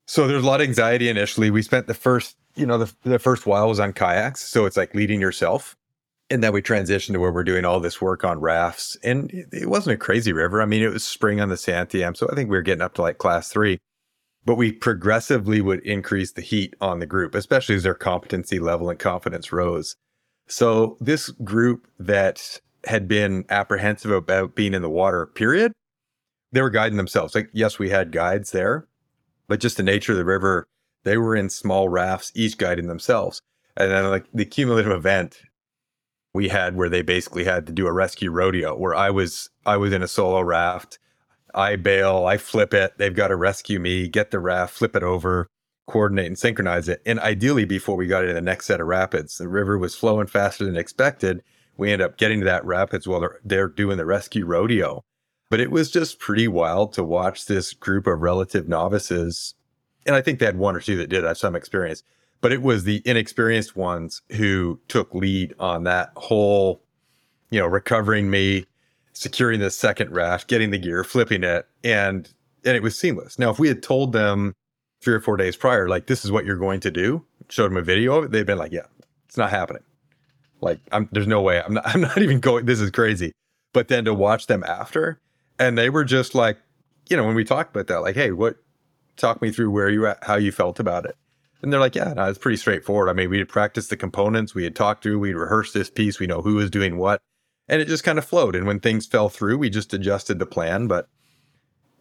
So there's a lot of anxiety initially. We spent the first, you know, the, the first while was on kayaks. So it's like leading yourself. And then we transitioned to where we're doing all this work on rafts. And it, it wasn't a crazy river. I mean, it was spring on the Santiam. So I think we were getting up to like class three but we progressively would increase the heat on the group, especially as their competency level and confidence rose. So this group that had been apprehensive about being in the water, period, they were guiding themselves. Like, yes, we had guides there, but just the nature of the river, they were in small rafts, each guiding themselves. And then like the cumulative event we had where they basically had to do a rescue rodeo where I was I was in a solo raft I bail, I flip it. They've got to rescue me, get the raft, flip it over, coordinate and synchronize it. And ideally, before we got into the next set of rapids, the river was flowing faster than expected. We end up getting to that rapids while they're, they're doing the rescue rodeo. But it was just pretty wild to watch this group of relative novices. And I think they had one or two that did have some experience, but it was the inexperienced ones who took lead on that whole, you know, recovering me, securing the second raft, getting the gear, flipping it, and and it was seamless. Now, if we had told them three or four days prior, like this is what you're going to do, showed them a video of it, they'd been like, yeah, it's not happening. Like, I'm there's no way. I'm not. I'm not even going. This is crazy. But then to watch them after, and they were just like, you know, when we talked about that, like, hey, what? Talk me through where you at, how you felt about it. And they're like, yeah, no, it's pretty straightforward. I mean, we had practiced the components, we had talked through, we would rehearsed this piece, we know who was doing what and it just kind of flowed. And when things fell through, we just adjusted the plan. But,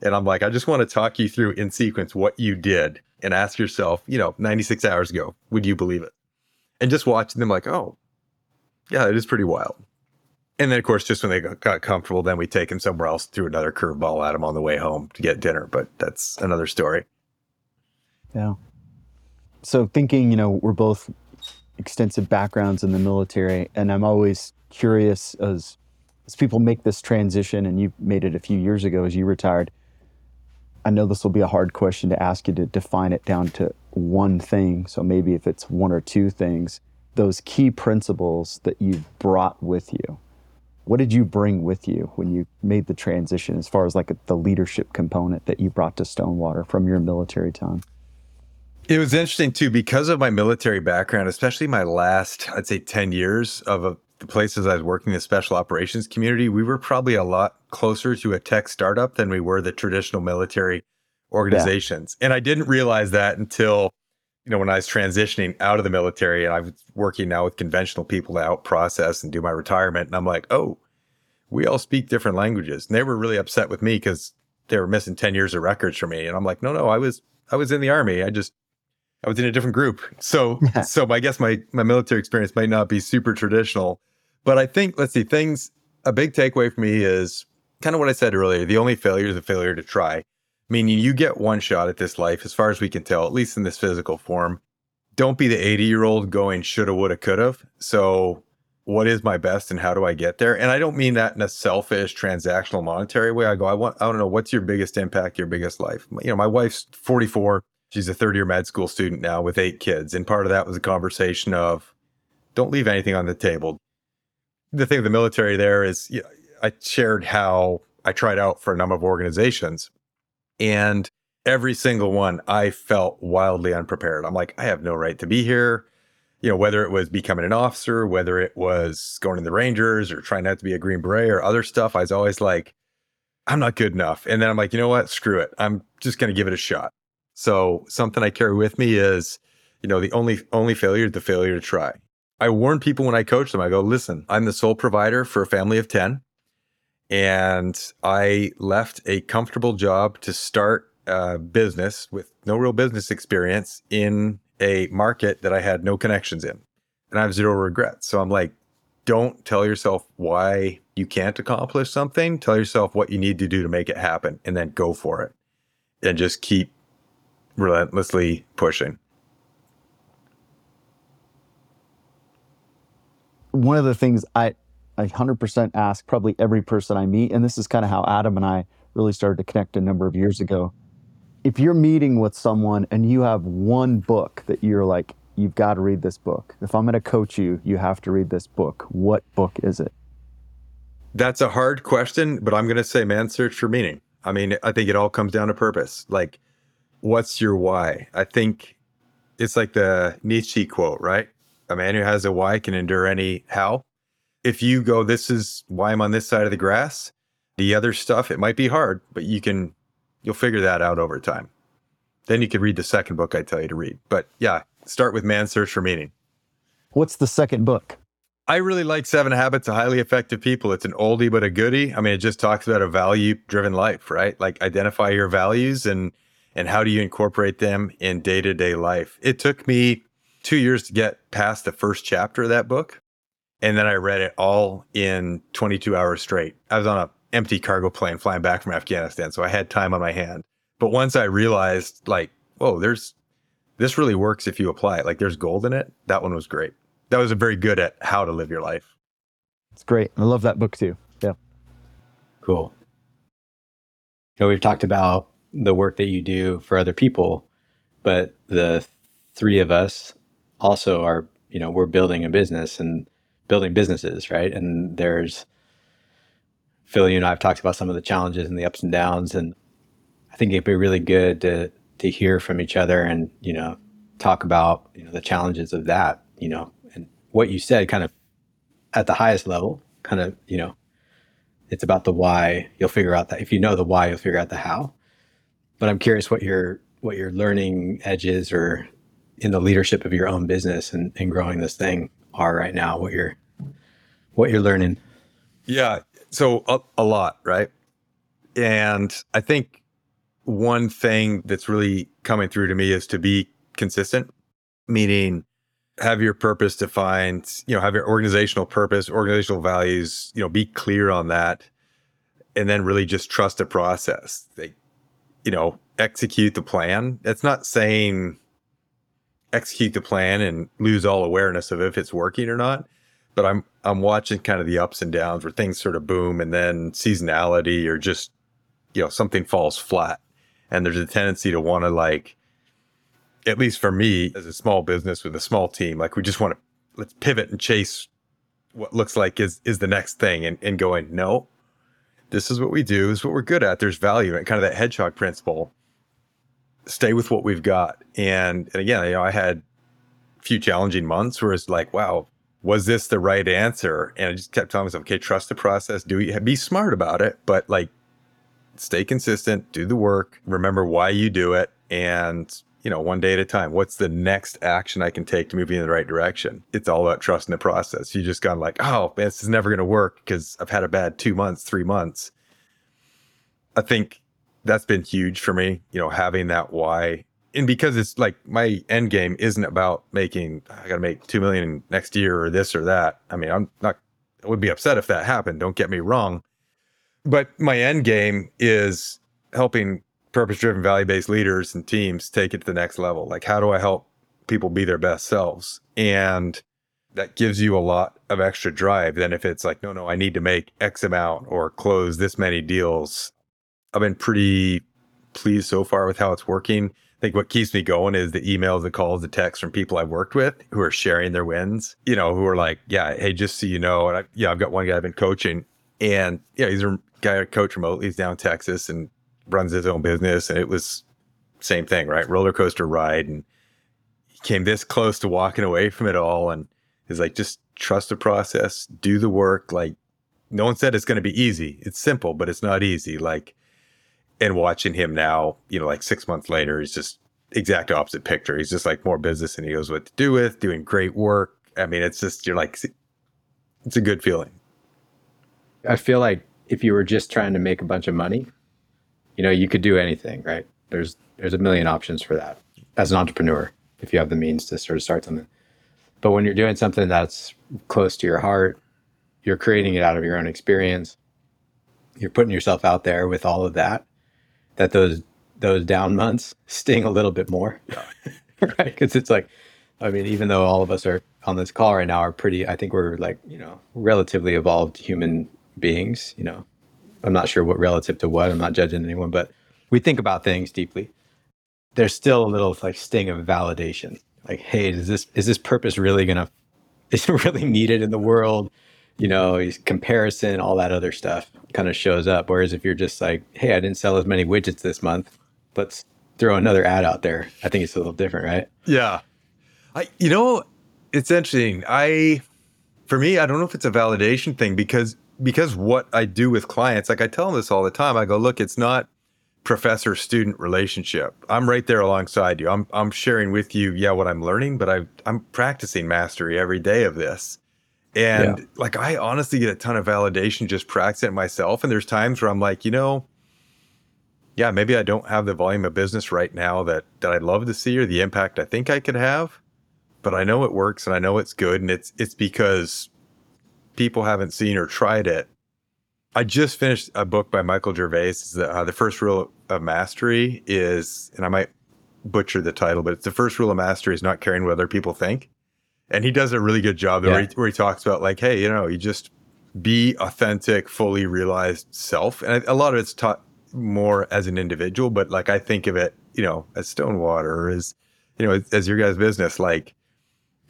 and I'm like, I just want to talk you through in sequence what you did and ask yourself, you know, 96 hours ago, would you believe it? And just watching them like, oh, yeah, it is pretty wild. And then, of course, just when they got comfortable, then we take them somewhere else, threw another curveball at them on the way home to get dinner. But that's another story. Yeah. So, thinking, you know, we're both extensive backgrounds in the military, and I'm always curious as as people make this transition, and you made it a few years ago as you retired. I know this will be a hard question to ask you to define it down to one thing. So maybe if it's one or two things, those key principles that you brought with you. What did you bring with you when you made the transition as far as like the leadership component that you brought to Stonewater from your military time? It was interesting too because of my military background, especially my last, I'd say 10 years of a the places I was working in the special operations community, we were probably a lot closer to a tech startup than we were the traditional military organizations. Yeah. And I didn't realize that until, you know, when I was transitioning out of the military and I was working now with conventional people to out process and do my retirement. And I'm like, oh, we all speak different languages. And they were really upset with me because they were missing 10 years of records for me. And I'm like, no, no, I was, I was in the army. I just, I was in a different group. So, so I guess my, my military experience might not be super traditional, but I think, let's see, things, a big takeaway for me is kind of what I said earlier. The only failure is a failure to try. Meaning you get one shot at this life, as far as we can tell, at least in this physical form. Don't be the 80 year old going shoulda, woulda, coulda. So what is my best and how do I get there? And I don't mean that in a selfish transactional monetary way. I go, I want, I don't know, what's your biggest impact, your biggest life? You know, my wife's 44. She's a third year med school student now with eight kids. And part of that was a conversation of don't leave anything on the table. The thing with the military there is you know, I shared how I tried out for a number of organizations and every single one I felt wildly unprepared. I'm like, I have no right to be here you know, whether it was becoming an officer, whether it was going to the Rangers or trying not to be a Green Beret or other stuff, I was always like, I'm not good enough. And then I'm like, you know what? Screw it. I'm just going to give it a shot. So something I carry with me is, you know, the only only failure is the failure to try. I warn people when I coach them. I go, listen, I'm the sole provider for a family of 10. And I left a comfortable job to start a business with no real business experience in a market that I had no connections in and I have zero regrets. So I'm like, don't tell yourself why you can't accomplish something. Tell yourself what you need to do to make it happen and then go for it and just keep relentlessly pushing. One of the things I, I 100% ask probably every person I meet, and this is kind of how Adam and I really started to connect a number of years ago if you're meeting with someone and you have one book that you're like, you've got to read this book. If I'm going to coach you, you have to read this book. What book is it? That's a hard question, but I'm going to say Man's Search for Meaning. I mean, I think it all comes down to purpose. Like, what's your why? I think it's like the Nietzsche quote, right? A man who has a why can endure any how. If you go, this is why I'm on this side of the grass, the other stuff, it might be hard, but you can You'll figure that out over time. Then you could read the second book I tell you to read. But yeah, start with Man's Search for Meaning. What's the second book? I really like Seven Habits of Highly Effective People. It's an oldie but a goodie. I mean, it just talks about a value-driven life, right? Like identify your values and and how do you incorporate them in day-to-day life. It took me 2 years to get past the first chapter of that book, and then I read it all in 22 hours straight. I was on a empty cargo plane flying back from Afghanistan. So I had time on my hand. But once I realized, like, whoa, there's this really works if you apply it. Like, there's gold in it. That one was great. That was a very good at how to live your life. It's great. I love that book too. Yeah. Cool. You know, we've talked about the work that you do for other people, but the three of us also are, you know, we're building a business and building businesses, right? And there's Phil, you and I have talked about some of the challenges and the ups and downs, and I think it'd be really good to to hear from each other and you know talk about you know the challenges of that, you know, and what you said, kind of at the highest level, kind of you know, it's about the why. You'll figure out that if you know the why, you'll figure out the how. But I'm curious what your what your learning edges or in the leadership of your own business and, and growing this thing are right now. What you're what you're learning. Yeah, so a, a lot, right? And I think one thing that's really coming through to me is to be consistent, meaning have your purpose defined, you know, have your organizational purpose, organizational values, you know, be clear on that. And then really just trust the process. They, you know, execute the plan. It's not saying execute the plan and lose all awareness of if it's working or not but I'm I'm watching kind of the ups and downs where things sort of boom and then seasonality or just you know something falls flat. And there's a tendency to want to like at least for me as a small business with a small team like we just want to let's pivot and chase what looks like is is the next thing and, and going no this is what we do this is what we're good at there's value and kind of that hedgehog principle stay with what we've got and and again you know i had a few challenging months where it's like wow was this the right answer? And I just kept telling myself, okay, trust the process, do be smart about it, but like stay consistent, do the work, remember why you do it, and you know, one day at a time. What's the next action I can take to move you in the right direction? It's all about trusting the process. You just gone like, oh, this is never going to work because I've had a bad two months, three months. I think that's been huge for me, you know, having that why. And because it's like my end game isn't about making I got to make 2 million next year or this or that. I mean, I'm not I would be upset if that happened, don't get me wrong. But my end game is helping purpose driven value based leaders and teams take it to the next level. Like how do I help people be their best selves? And that gives you a lot of extra drive than if it's like, no, no, I need to make X amount or close this many deals. I've been pretty pleased so far with how it's working. I think what keeps me going is the emails, the calls, the texts from people I've worked with who are sharing their wins, you know, who are like, yeah, hey, just so you know, and I, yeah, I've got one guy I've been coaching and yeah, he's a guy I coach remotely. He's down in Texas and runs his own business. And it was same thing, right? Roller coaster ride. And he came this close to walking away from it all. And is like just trust the process, do the work. Like no one said it's going to be easy. It's simple, but it's not easy. Like, and watching him now, you know, like six months later, he's just exact opposite picture. He's just like more business and he knows what to do with, doing great work. I mean, it's just, you're like, it's a good feeling. I feel like if you were just trying to make a bunch of money, you know, you could do anything, right? There's, there's a million options for that as an entrepreneur if you have the means to sort of start something. But when you're doing something that's close to your heart, you're creating it out of your own experience. You're putting yourself out there with all of that. That those those down months sting a little bit more, right? Because it's like, I mean, even though all of us are on this call right now are pretty, I think we're like, you know, relatively evolved human beings. You know, I'm not sure what relative to what. I'm not judging anyone, but we think about things deeply. There's still a little like sting of validation like, hey, is this is this purpose really gonna is it really needed in the world? You know, comparison, all that other stuff kind of shows up. Whereas if you're just like, hey, I didn't sell as many widgets this month, let's throw another ad out there. I think it's a little different, right? Yeah. I you know, it's interesting. I for me, I don't know if it's a validation thing because because what I do with clients, like I tell them this all the time. I go, look, it's not professor student relationship. I'm right there alongside you. I'm I'm sharing with you, yeah, what I'm learning, but I I'm practicing mastery every day of this. And yeah. like I honestly get a ton of validation just practicing it myself. And there's times where I'm like, you know, yeah, maybe I don't have the volume of business right now that that I'd love to see or the impact I think I could have. But I know it works and I know it's good. And it's it's because people haven't seen or tried it I just finished a book by Michael Gervais. The, uh, the first rule of mastery is, and I might butcher the title, but it's the first rule of mastery is not caring what other people think. And he does a really good job yeah. where, he, where he talks about like, hey, you know, you just be authentic, fully realized self. And a lot of it's taught more as an individual, but like I think of it, you know, as Stonewater, as you know, as, as your guys' business, like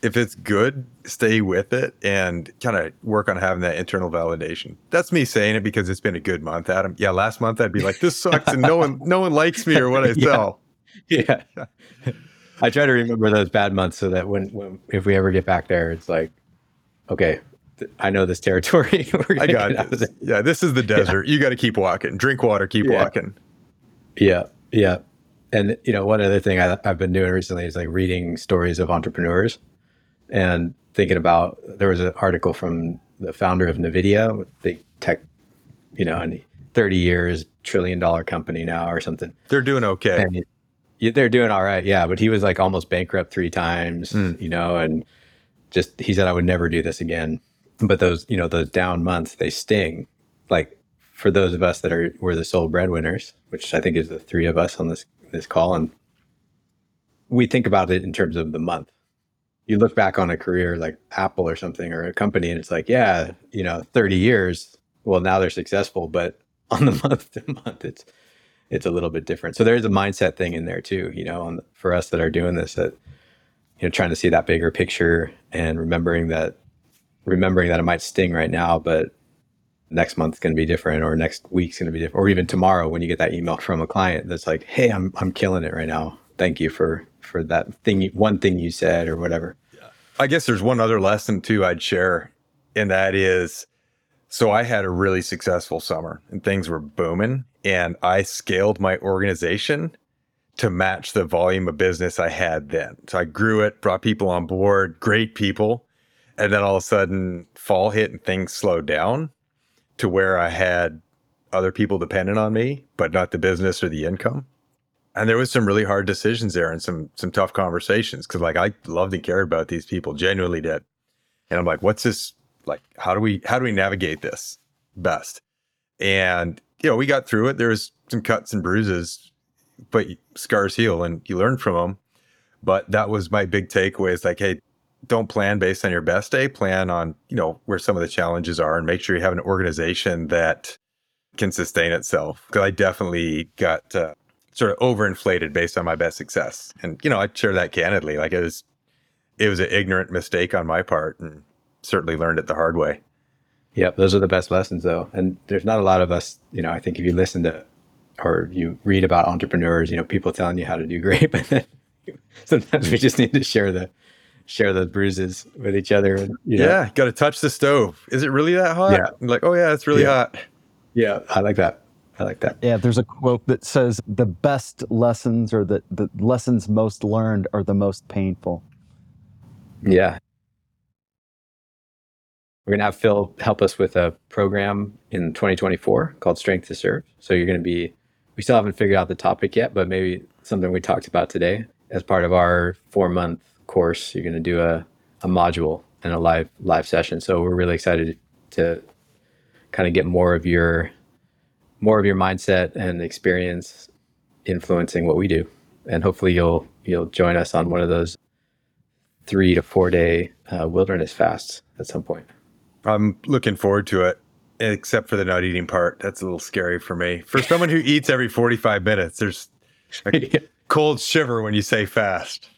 if it's good, stay with it and kind of work on having that internal validation. That's me saying it because it's been a good month, Adam. Yeah, last month I'd be like, this sucks and no one no one likes me or what I sell. Yeah. I try to remember those bad months so that when, when if we ever get back there, it's like, okay, I know this territory. I got this. Yeah, this is the desert. Yeah. You got to keep walking. Drink water. Keep yeah. walking. Yeah, yeah. And you know, one other thing I, I've been doing recently is like reading stories of entrepreneurs and thinking about there was an article from the founder of Nvidia, the tech, you know, and 30 years, trillion dollar company now or something. They're doing okay. And they're doing all right, yeah. But he was like almost bankrupt three times, mm. you know, and just he said I would never do this again. But those, you know, those down months they sting. Like for those of us that are we're the sole breadwinners, which I think is the three of us on this this call, and we think about it in terms of the month you look back on a career like Apple or something or a company and it's like, yeah, you know, 30 years, well, now they're successful, but on the month to month, it's, it's a little bit different. So there's a mindset thing in there too, you know, on, for us that are doing this, that, you know, trying to see that bigger picture and remembering that, remembering that it might sting right now, but next month's going to be different or next week's going to be different, or even tomorrow when you get that email from a client that's like, Hey, I'm, I'm killing it right now. Thank you for for that thing, one thing you said or whatever. I guess there's one other lesson too I'd share, and that is so I had a really successful summer and things were booming, and I scaled my organization to match the volume of business I had then. So I grew it, brought people on board, great people. And then all of a sudden, fall hit and things slowed down to where I had other people dependent on me, but not the business or the income. And there was some really hard decisions there and some some tough conversations because like I loved and cared about these people, genuinely did. And I'm like, what's this like? How do we how do we navigate this best? And you know, we got through it. There was some cuts and bruises, but scars heal and you learn from them. But that was my big takeaway is like, hey, don't plan based on your best day. Plan on, you know, where some of the challenges are and make sure you have an organization that can sustain itself. Because I definitely got uh, sort of overinflated based on my best success. And, you know, I share that candidly. Like it was, it was an ignorant mistake on my part and certainly learned it the hard way. Yep, those are the best lessons though. And there's not a lot of us, you know, I think if you listen to or you read about entrepreneurs, you know, people telling you how to do great, but then sometimes we just need to share the share the bruises with each other. And, you know, Yeah, got to touch the stove. Is it really that hot? Yeah. I'm like, oh yeah, it's really Yeah. hot. yeah, I like that. I like that. Yeah, there's a quote that says the best lessons or the, the lessons most learned are the most painful. Yeah. We're going to have Phil help us with a program in 2024 called Strength to Serve. So you're going to be, we still haven't figured out the topic yet, but maybe something we talked about today as part of our four month course. You're going to do a, a module and a live live session. So we're really excited to kind of get more of your more of your mindset and experience influencing what we do. And hopefully you'll you'll join us on one of those three to four day uh, wilderness fasts at some point. I'm looking forward to it, except for the not eating part. That's a little scary for me. For someone who eats every 45 minutes, there's a cold shiver when you say fast.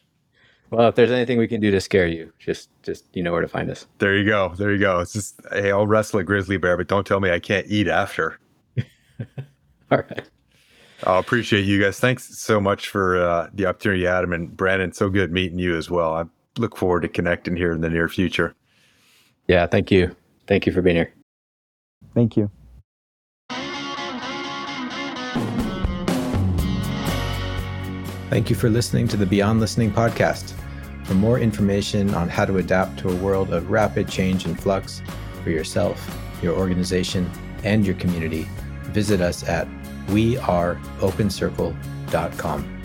well, if there's anything we can do to scare you, just just you know where to find us. There you go. There you go. It's just, hey, I'll wrestle a grizzly bear, but don't tell me I can't eat after. All right. I appreciate you guys. Thanks so much for uh, the opportunity, Adam and Brandon. So good meeting you as well. I look forward to connecting here in the near future. Yeah. Thank you. Thank you for being here. Thank you. Thank you for listening to the Beyond Listening podcast. For more information on how to adapt to a world of rapid change and flux for yourself, your organization, and your community, visit us at weareopencircle.com.